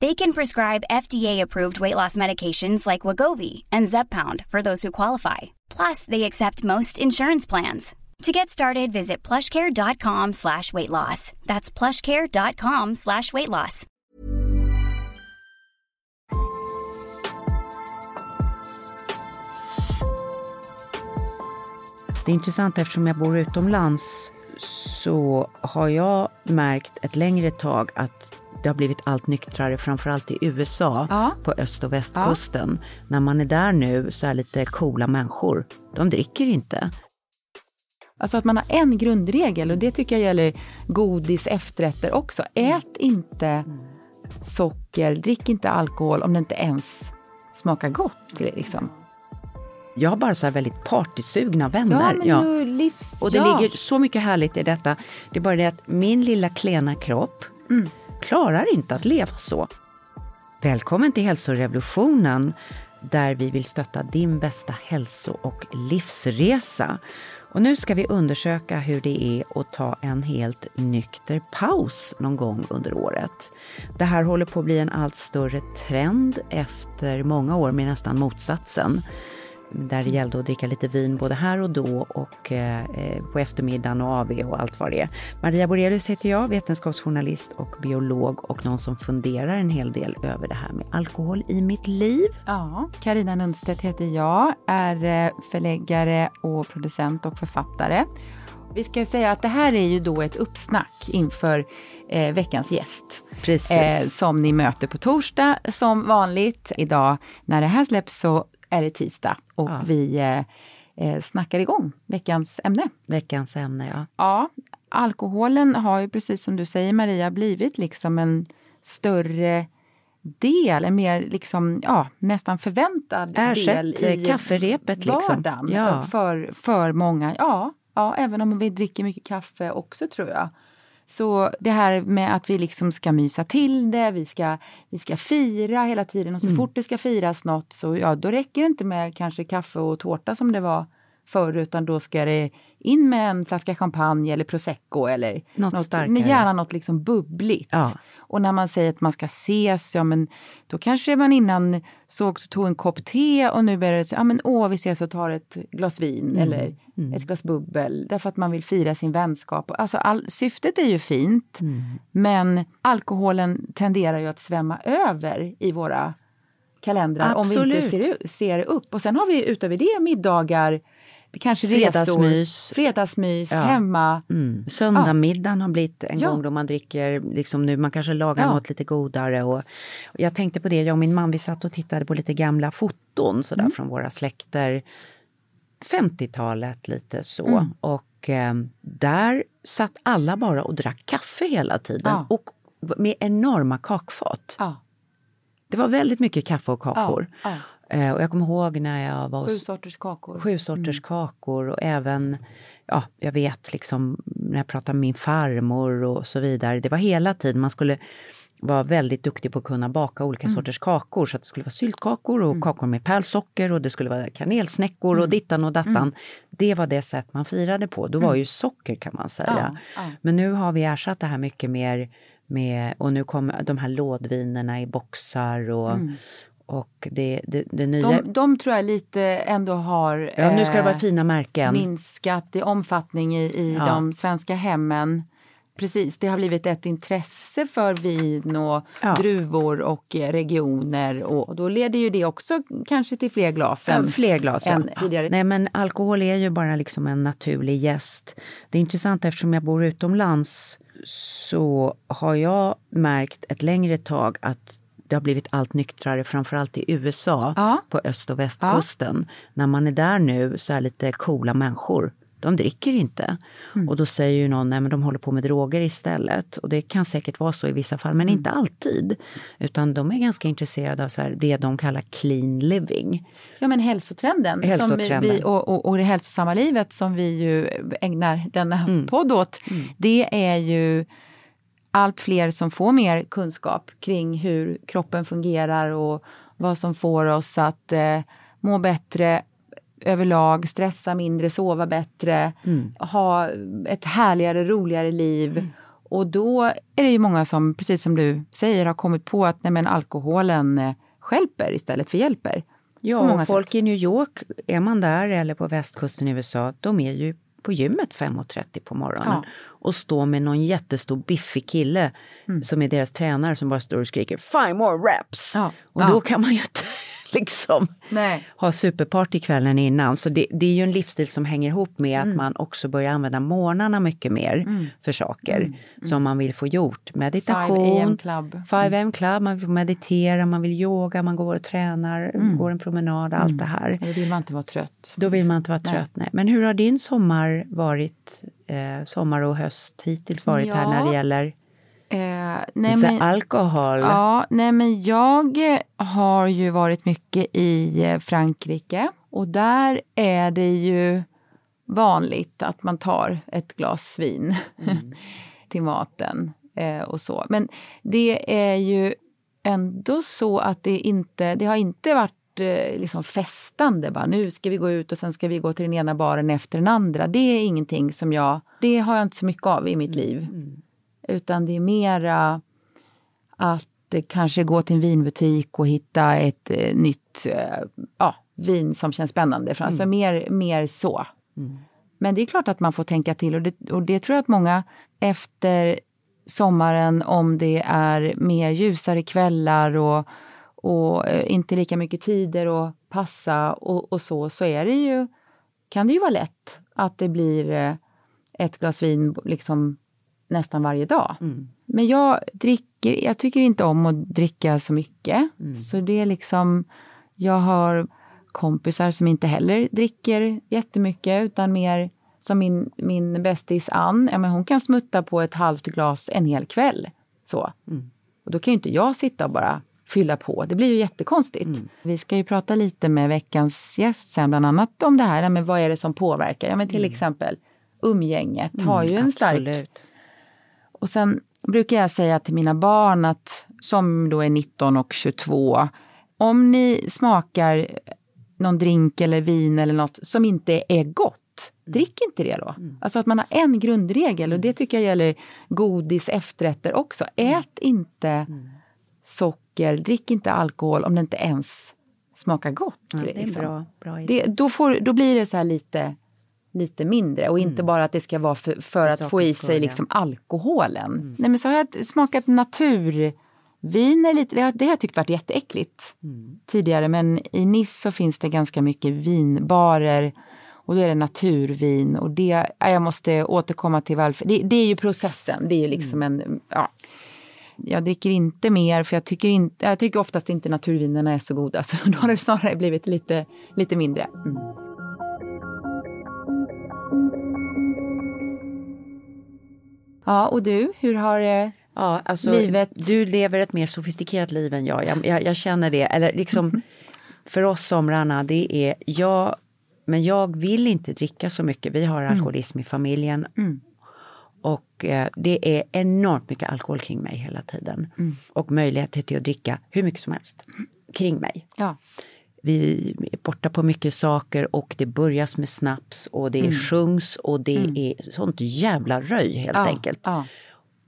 They can prescribe FDA-approved weight loss medications like Wagovi and Zepbound for those who qualify. Plus, they accept most insurance plans. To get started, visit plushcare.com slash weight loss. That's plushcare.com slash weight loss. Det är intressant eftersom jag bor utomlands så har jag märkt ett längre tag att det har blivit allt nyktrare, framförallt i USA, Ja. på öst och västkusten. När man är där nu så är lite coola människor. De dricker inte. Alltså att man har en grundregel och det tycker jag gäller godis, efterrätter också. Ät inte socker, drick inte alkohol om det inte ens smakar gott. Liksom. Jag har bara så här väldigt partysugna vänner. Ja, men ju livs... Och det ja. ligger så mycket härligt i detta. Det är bara det att min lilla klena kropp Mm klarar inte att leva så. Välkommen till hälsorevolutionen där vi vill stötta din bästa hälso och livsresa. Och nu ska vi undersöka hur det är att ta en helt nykter paus någon gång under året. Det här håller på att bli en allt större trend efter många år med nästan motsatsen där det gällde att dricka lite vin både här och då och eh, eh, på eftermiddagen och AV och allt vad det är. Maria Borelius heter jag, vetenskapsjournalist och biolog och någon som funderar en hel del över det här med alkohol i mitt liv. Ja, Carina Nundstedt heter jag, är eh, förläggare och producent och författare. Vi ska säga att det här är ju då ett uppsnack inför eh, veckans gäst. Precis. Eh, som ni möter på torsdag som vanligt. Idag när det här släpps så är det tisdag och Ja. vi eh, eh, snackar igång veckans ämne. Veckans ämne, ja. Ja, alkoholen har ju precis som du säger Maria blivit liksom en större del, en mer liksom, ja, nästan förväntad Ersätt, del i eh, kafferepet, liksom. vardagen Ja. för, för många. Ja, ja, även om vi dricker mycket kaffe också tror jag. Så det här med att vi liksom ska mysa till det, vi ska, vi ska fira hela tiden och så Mm. fort det ska firas något så ja, då räcker det inte med kanske kaffe och tårta som det var förr utan då ska det in med en flaska champagne eller prosecco eller Något starkare. men gärna något liksom bubbligt. Ja. Och när man säger att man ska ses, ja men då kanske man innan såg så tog en kopp te och nu börjar det säga, ja men åh vi ses och tar ett glas vin Mm. eller ett glas bubbel därför att man vill fira sin vänskap. Alltså all, syftet är ju fint Mm. men alkoholen tenderar ju att svämma över i våra kalendrar om vi Absolut. inte ser, ser upp. Och sen har vi utöver det middagar, kanske Fredagsmys. resor, fredagsmys Ja. hemma. Mm. Söndagsmiddagen har blivit en Ja. gång då man dricker, liksom nu, man kanske lagar Ja. något lite godare. Och, och jag tänkte på det, jag och min man vi satt och tittade på lite gamla foton sådär Mm. från våra släkter. 50-talet lite så. Mm. Och eh, där satt alla bara och drack kaffe hela tiden. Ja. Och med enorma kakfat. Ja, Det var väldigt mycket kaffe och kakor. Eh, och jag kommer ihåg när jag var Sju hos sorters kakor. sju sorters kakor och även, ja, jag vet liksom när jag pratade med min farmor och så vidare. Det var hela tiden, man skulle var väldigt duktig på att kunna baka olika Mm. sorters kakor. Så att det skulle vara syltkakor och kakor med pärlsocker och det skulle vara kanelsnäckor Mm. och dittan och dattan. Det var det sätt man firade på. Då var ju socker kan man säga. Mm. Ja, ja. Men nu har vi ersatt det här mycket mer med, och nu kommer de här lådvinerna i boxar och, och det, det, det nya... De, de tror jag lite ändå har ja, nu ska det vara eh, fina märken. minskat i omfattning i, i Ja. de svenska hemmen. Precis, det har blivit ett intresse för vin och Ja. druvor och eh, regioner och då leder ju det också kanske till fler glas Ja, än, fler glas, ja. än tidigare. Nej men alkohol är ju bara liksom en naturlig gäst. Det är intressant eftersom jag bor utomlands så har jag märkt ett längre tag att det har blivit allt nyktrare, framförallt i USA, Ja. på öst och västkusten. När man är där nu så är lite coola människor. De dricker inte. Mm. Och då säger ju någon, nej men de håller på med droger istället. Och det kan säkert vara så i vissa fall, men Mm. inte alltid. Utan de är ganska intresserade av så här, det de kallar clean living. Ja men hälsotrenden, Hälsotrenden. Som vi, och, och, och det hälsosamma livet som vi ju ägnar denna Mm. podd åt. Det är ju allt fler som får mer kunskap kring hur kroppen fungerar och vad som får oss att eh, må bättre överlag, stressa mindre, sova bättre, Mm. ha ett härligare, roligare liv. Och då är det ju många som, precis som du säger, har kommit på att nej men, alkoholen eh, stjälper istället för hjälper. Ja, och folk i New York, är man där eller på västkusten i USA, de är ju på gymmet 5.30 på morgonen Ja. och står med någon jättestor biffig kille Mm. som är deras tränare som bara står och skriker five more reps. Ja. Och då kan man ju inte liksom Nej. ha superparty kvällen innan. Så det, det är ju en livsstil som hänger ihop med Mm. att man också börjar använda morgnarna mycket mer för saker som man vill få gjort. Meditation, 5 AM Club. 5 AM Club, man vill meditera, man vill yoga, man går och tränar, går en promenad, allt det här. Då vill man inte vara trött. Då vill man inte vara Nej. trött. Nej. Men hur har din sommar varit, eh, sommar och höst hittills varit här Ja. när det gäller Eh, nej, så men, alkohol? ja, nej men jag har ju varit mycket i eh, Frankrike och där är det ju vanligt att man tar ett glas vin till maten eh, och så. Men det är ju ändå så att det inte, det har inte varit eh, liksom festande, bara nu ska vi gå ut och sen ska vi gå till den ena baren efter den andra. Det är ingenting som jag, det har jag inte så mycket av i mitt liv. Utan det är mera att kanske gå till en vinbutik och hitta ett eh, nytt eh, ja, vin som känns spännande. För, Alltså mer, mer så. Men det är klart att man får tänka till och det, och det tror jag att många efter sommaren, om det är mer ljusare kvällar och, och eh, inte lika mycket tider att passa och, och så, så är det ju, kan det ju vara lätt att det blir ett glas vin liksom nästan varje dag. Men jag dricker, jag tycker inte om att dricka så mycket. Så det är liksom, jag har kompisar som inte heller dricker jättemycket utan mer som min, min bästis Ann, ja, men hon kan smutta på ett halvt glas en hel kväll. Så. Och då kan ju inte jag sitta och bara fylla på. Det blir ju jättekonstigt. Vi ska ju prata lite med veckans gäst sen, bland annat om det här med vad är det som påverkar. Ja, men till exempel umgänget har ju en stark Absolut. Och sen brukar jag säga till mina barn att, som då är 19 och 22, om ni smakar någon drink eller vin eller något som inte är gott, drick inte det då. Alltså att man har en grundregel och det tycker jag gäller godis, efterrätter också. Ät inte socker, drick inte alkohol om det inte ens smakar gott. Ja, det är liksom. bra, bra idé. Det, då, får, då blir det så här lite, lite mindre. Och inte bara att det ska vara för, för, att få i sig liksom alkoholen. Nej men så har jag smakat naturvin, är lite, det, har, det har jag tyckt varit jätteäckligt tidigare. Men i Nice så finns det ganska mycket vinbarer. Och då är det naturvin. Och det, ja, jag måste återkomma till varför, det, det är ju processen, det är ju liksom en, ja. Jag dricker inte mer för jag tycker, inte, jag tycker oftast inte naturvinerna är så goda. Så då har det snarare blivit lite, lite mindre. Ja, och du, hur har det... Ja, alltså, Livet. Du lever ett mer sofistikerat liv än jag. Jag, jag, jag känner det. Eller liksom, för oss somrarna, det är jag, men jag vill inte dricka så mycket. Vi har alkoholism i familjen. Och eh, det är enormt mycket alkohol kring mig hela tiden. Och möjligheter till att dricka hur mycket som helst kring mig. Ja. Vi är borta på mycket saker och det börjas med snaps och det sjungs och det är sånt jävla röj helt Ja, enkelt. ja.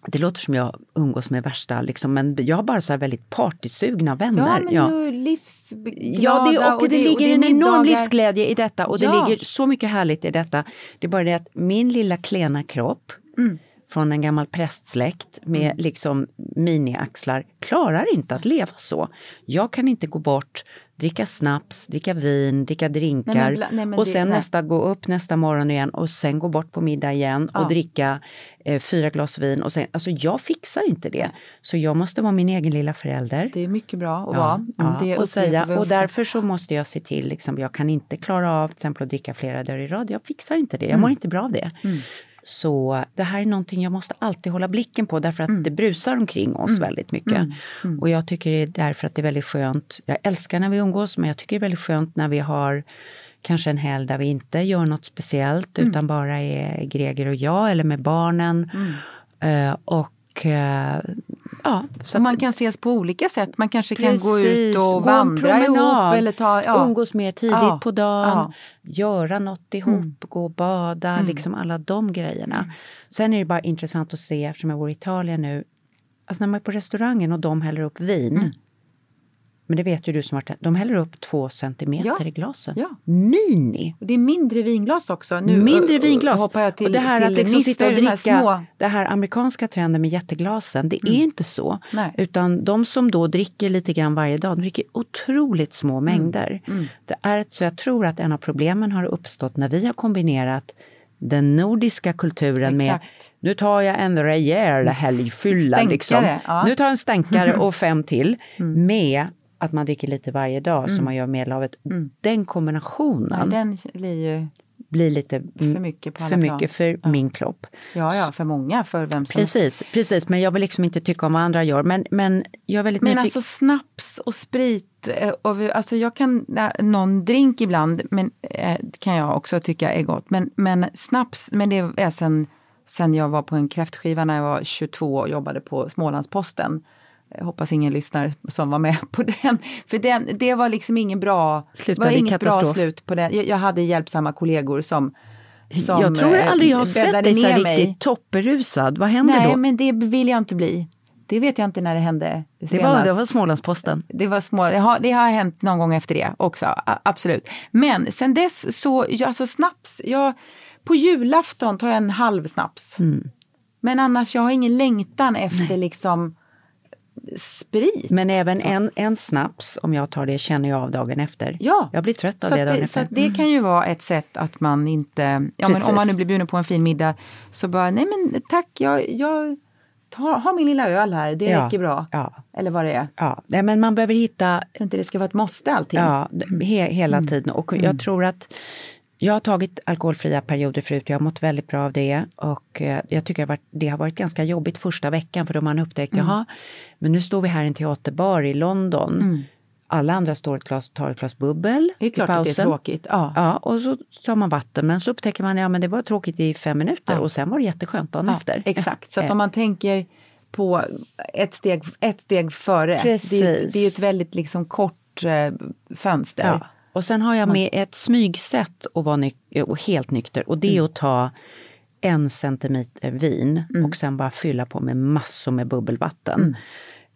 Det låter som jag umgås med värsta, liksom, men jag har bara så här väldigt partysugna Ja, vänner. men du är livsglada Ja, det, och, det, ligger är en enorm middagar. livsglädje i detta och Ja. det ligger så mycket härligt i detta. Det är bara det att min lilla klena kropp Mm. Från en gammal prästsläkt med liksom miniaxlar klarar inte att leva så. Jag kan inte gå bort, dricka snaps, dricka vin, dricka drinkar Nej, men nej, men och det- sen nej. nästa gå upp nästa morgon igen och sen gå bort på middag igen Ja. och dricka eh, fyra glas vin och sen, alltså jag fixar inte det. Så jag måste vara min egen lilla förälder. Det är mycket bra att Ja, vara. ja, Det och, säga, och därför så måste jag se till, liksom, jag kan inte klara av till exempel att dricka flera dagar i rad. Jag fixar inte det, jag Mm. mår inte bra av det. Så det här är någonting jag måste alltid hålla blicken på därför att Mm. det brusar omkring oss väldigt mycket. Och jag tycker det är därför att det är väldigt skönt. Jag älskar när vi umgås men jag tycker det är väldigt skönt när vi har kanske en helg där vi inte gör något speciellt Mm. utan bara är Greger och jag eller med barnen. Eh, och eh, ja, så Och man att- kan ses på olika sätt. Man kanske kan gå ut Precis, och gå vandra ihop eller ta... Ja. Umgås mer tidigt Ja, på dagen, ja. Mm. göra något ihop, gå och bada, liksom alla de grejerna. Sen är det bara intressant att se, eftersom jag bor i Italien nu, alltså när man är på restaurangen och de häller upp vin, Mm. Men det vet ju du som där, de häller upp två centimeter Ja, i glasen. ja. Mini! Och det är mindre vinglas också. Nu Mindre ö, vinglas. hoppar till, och det här att liksom sitta och Nister, de dricka, små. det här amerikanska trenden med jätteglasen, det är inte så. Nej. Utan de som då dricker lite grann varje dag, de dricker otroligt små mängder. Det är så jag tror att en av problemen har uppstått när vi har kombinerat den nordiska kulturen med Exakt. nu tar jag en rejäl helgfylla. Stänkare, Liksom. ja. Nu tar jag en stänkare och fem till. Med att man dricker lite varje dag som man gör Medelhavet. Den kombinationen Nej, den blir ju blir lite för mycket för mycket för min kropp. Ja, ja, för många, för vem som... Precis, precis, men jag vill liksom inte tycka om vad andra gör. Men, men jag är väldigt Men alltså snaps och sprit, eh, och vi, alltså jag kan, någon drink ibland, men eh, kan jag också tycka är gott. Men, men snaps, men det är sen, sen jag var på en kräftskiva när jag var 22 och jobbade på Smålandsposten. Jag hoppas ingen lyssnar som var med på den. För den, det var liksom ingen bra, Slutade var inget bra slut på den. Jag, jag hade hjälpsamma kollegor som, som jag tror eh, aldrig jag har sett dig så här riktigt topperusad. Vad händer Nej, då? men det vill jag inte bli. Det vet jag inte när det hände det, senast. var, det var Smålandsposten. Det var små, det har, det har hänt någon gång efter det också, absolut. Men sen dess så, alltså snaps, jag, på julafton tar jag en halv snaps. Mm. Men annars, jag har ingen längtan efter liksom sprit. Men även en, en snaps, om jag tar det, känner jag av dagen efter. Ja. Jag blir trött av så det dagen det, så efter. att det kan ju vara ett sätt att man inte, ja men om man nu blir bjuden på en fin middag, så bara, nej men tack, jag, jag tar, har min lilla öl här, det Ja, räcker bra. ja. Eller vad det är. Ja, nej, men man behöver hitta Så inte det ska vara ett måste allting. Ja, he, hela tiden. Och jag tror att jag har tagit alkoholfria perioder förut. Jag har mått väldigt bra av det. Och eh, jag tycker att det har varit ganska jobbigt första veckan för då har man upptäckt, jaha, men nu står vi här i en teaterbar i London. Alla andra står ett glas, tar ett glas bubbel Det är klart att det är tråkigt. Ja. Ja, och så tar man vatten. Men så upptäcker man, ja men det var tråkigt i fem minuter och sen var det jätteskönt dagen Ja, efter. Exakt, så att Eh, om man tänker på ett steg, ett steg före. Precis. Det, det är ett väldigt liksom kort eh, fönster. Och sen har jag med ett smygsätt att vara och helt nykter. Och det är att ta en centimeter vin och sen bara fylla på med massor med bubbelvatten.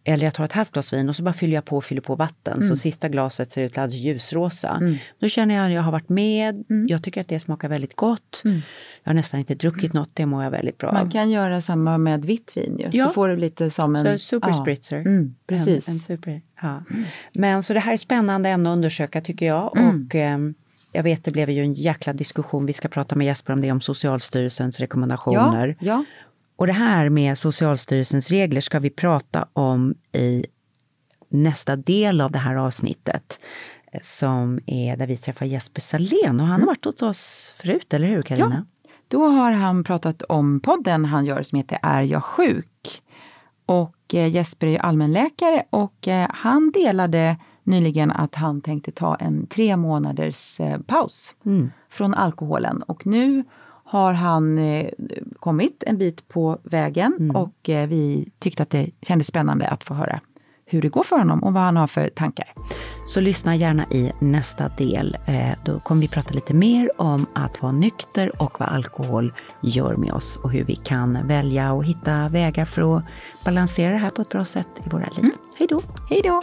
Eller jag tar ett halvt glas vin och så bara fyller jag på och fyller på vatten. Så sista glaset ser ut alldeles ljusrosa. Då känner jag att jag har varit med. Jag tycker att det smakar väldigt gott. Jag har nästan inte druckit något, det mår jag väldigt bra Man kan göra samma med vitt vin ju. Ja. Så får du lite som en... Så super ja. spritzer. Mm, precis. En, en super, ja. Men så det här är spännande ämne att undersöka tycker jag. Mm. Och ehm, jag vet det blev ju en jäkla diskussion, vi ska prata med Jesper om det, om Socialstyrelsens ja, rekommendationer. ja. Och det här med Socialstyrelsens regler ska vi prata om i nästa del av det här avsnittet. eh, Som är där vi träffar Jesper Salén och han har varit hos oss förut, eller hur Karina? Mm. Ja. Då har han pratat om podden han gör som heter Är jag sjuk? Och eh, Jesper är ju allmänläkare och eh, han delade nyligen att han tänkte ta en tre månaders paus Mm. från alkoholen. Och nu har han eh, kommit en bit på vägen Mm. och eh, vi tyckte att det kändes spännande att få höra hur det går för honom och vad han har för tankar. Så lyssna gärna i nästa del. Eh, Då kommer vi prata lite mer om att vara nykter och vad alkohol gör med oss och hur vi kan välja och hitta vägar för att balansera det här på ett bra sätt i våra liv. Hej då! Hej då!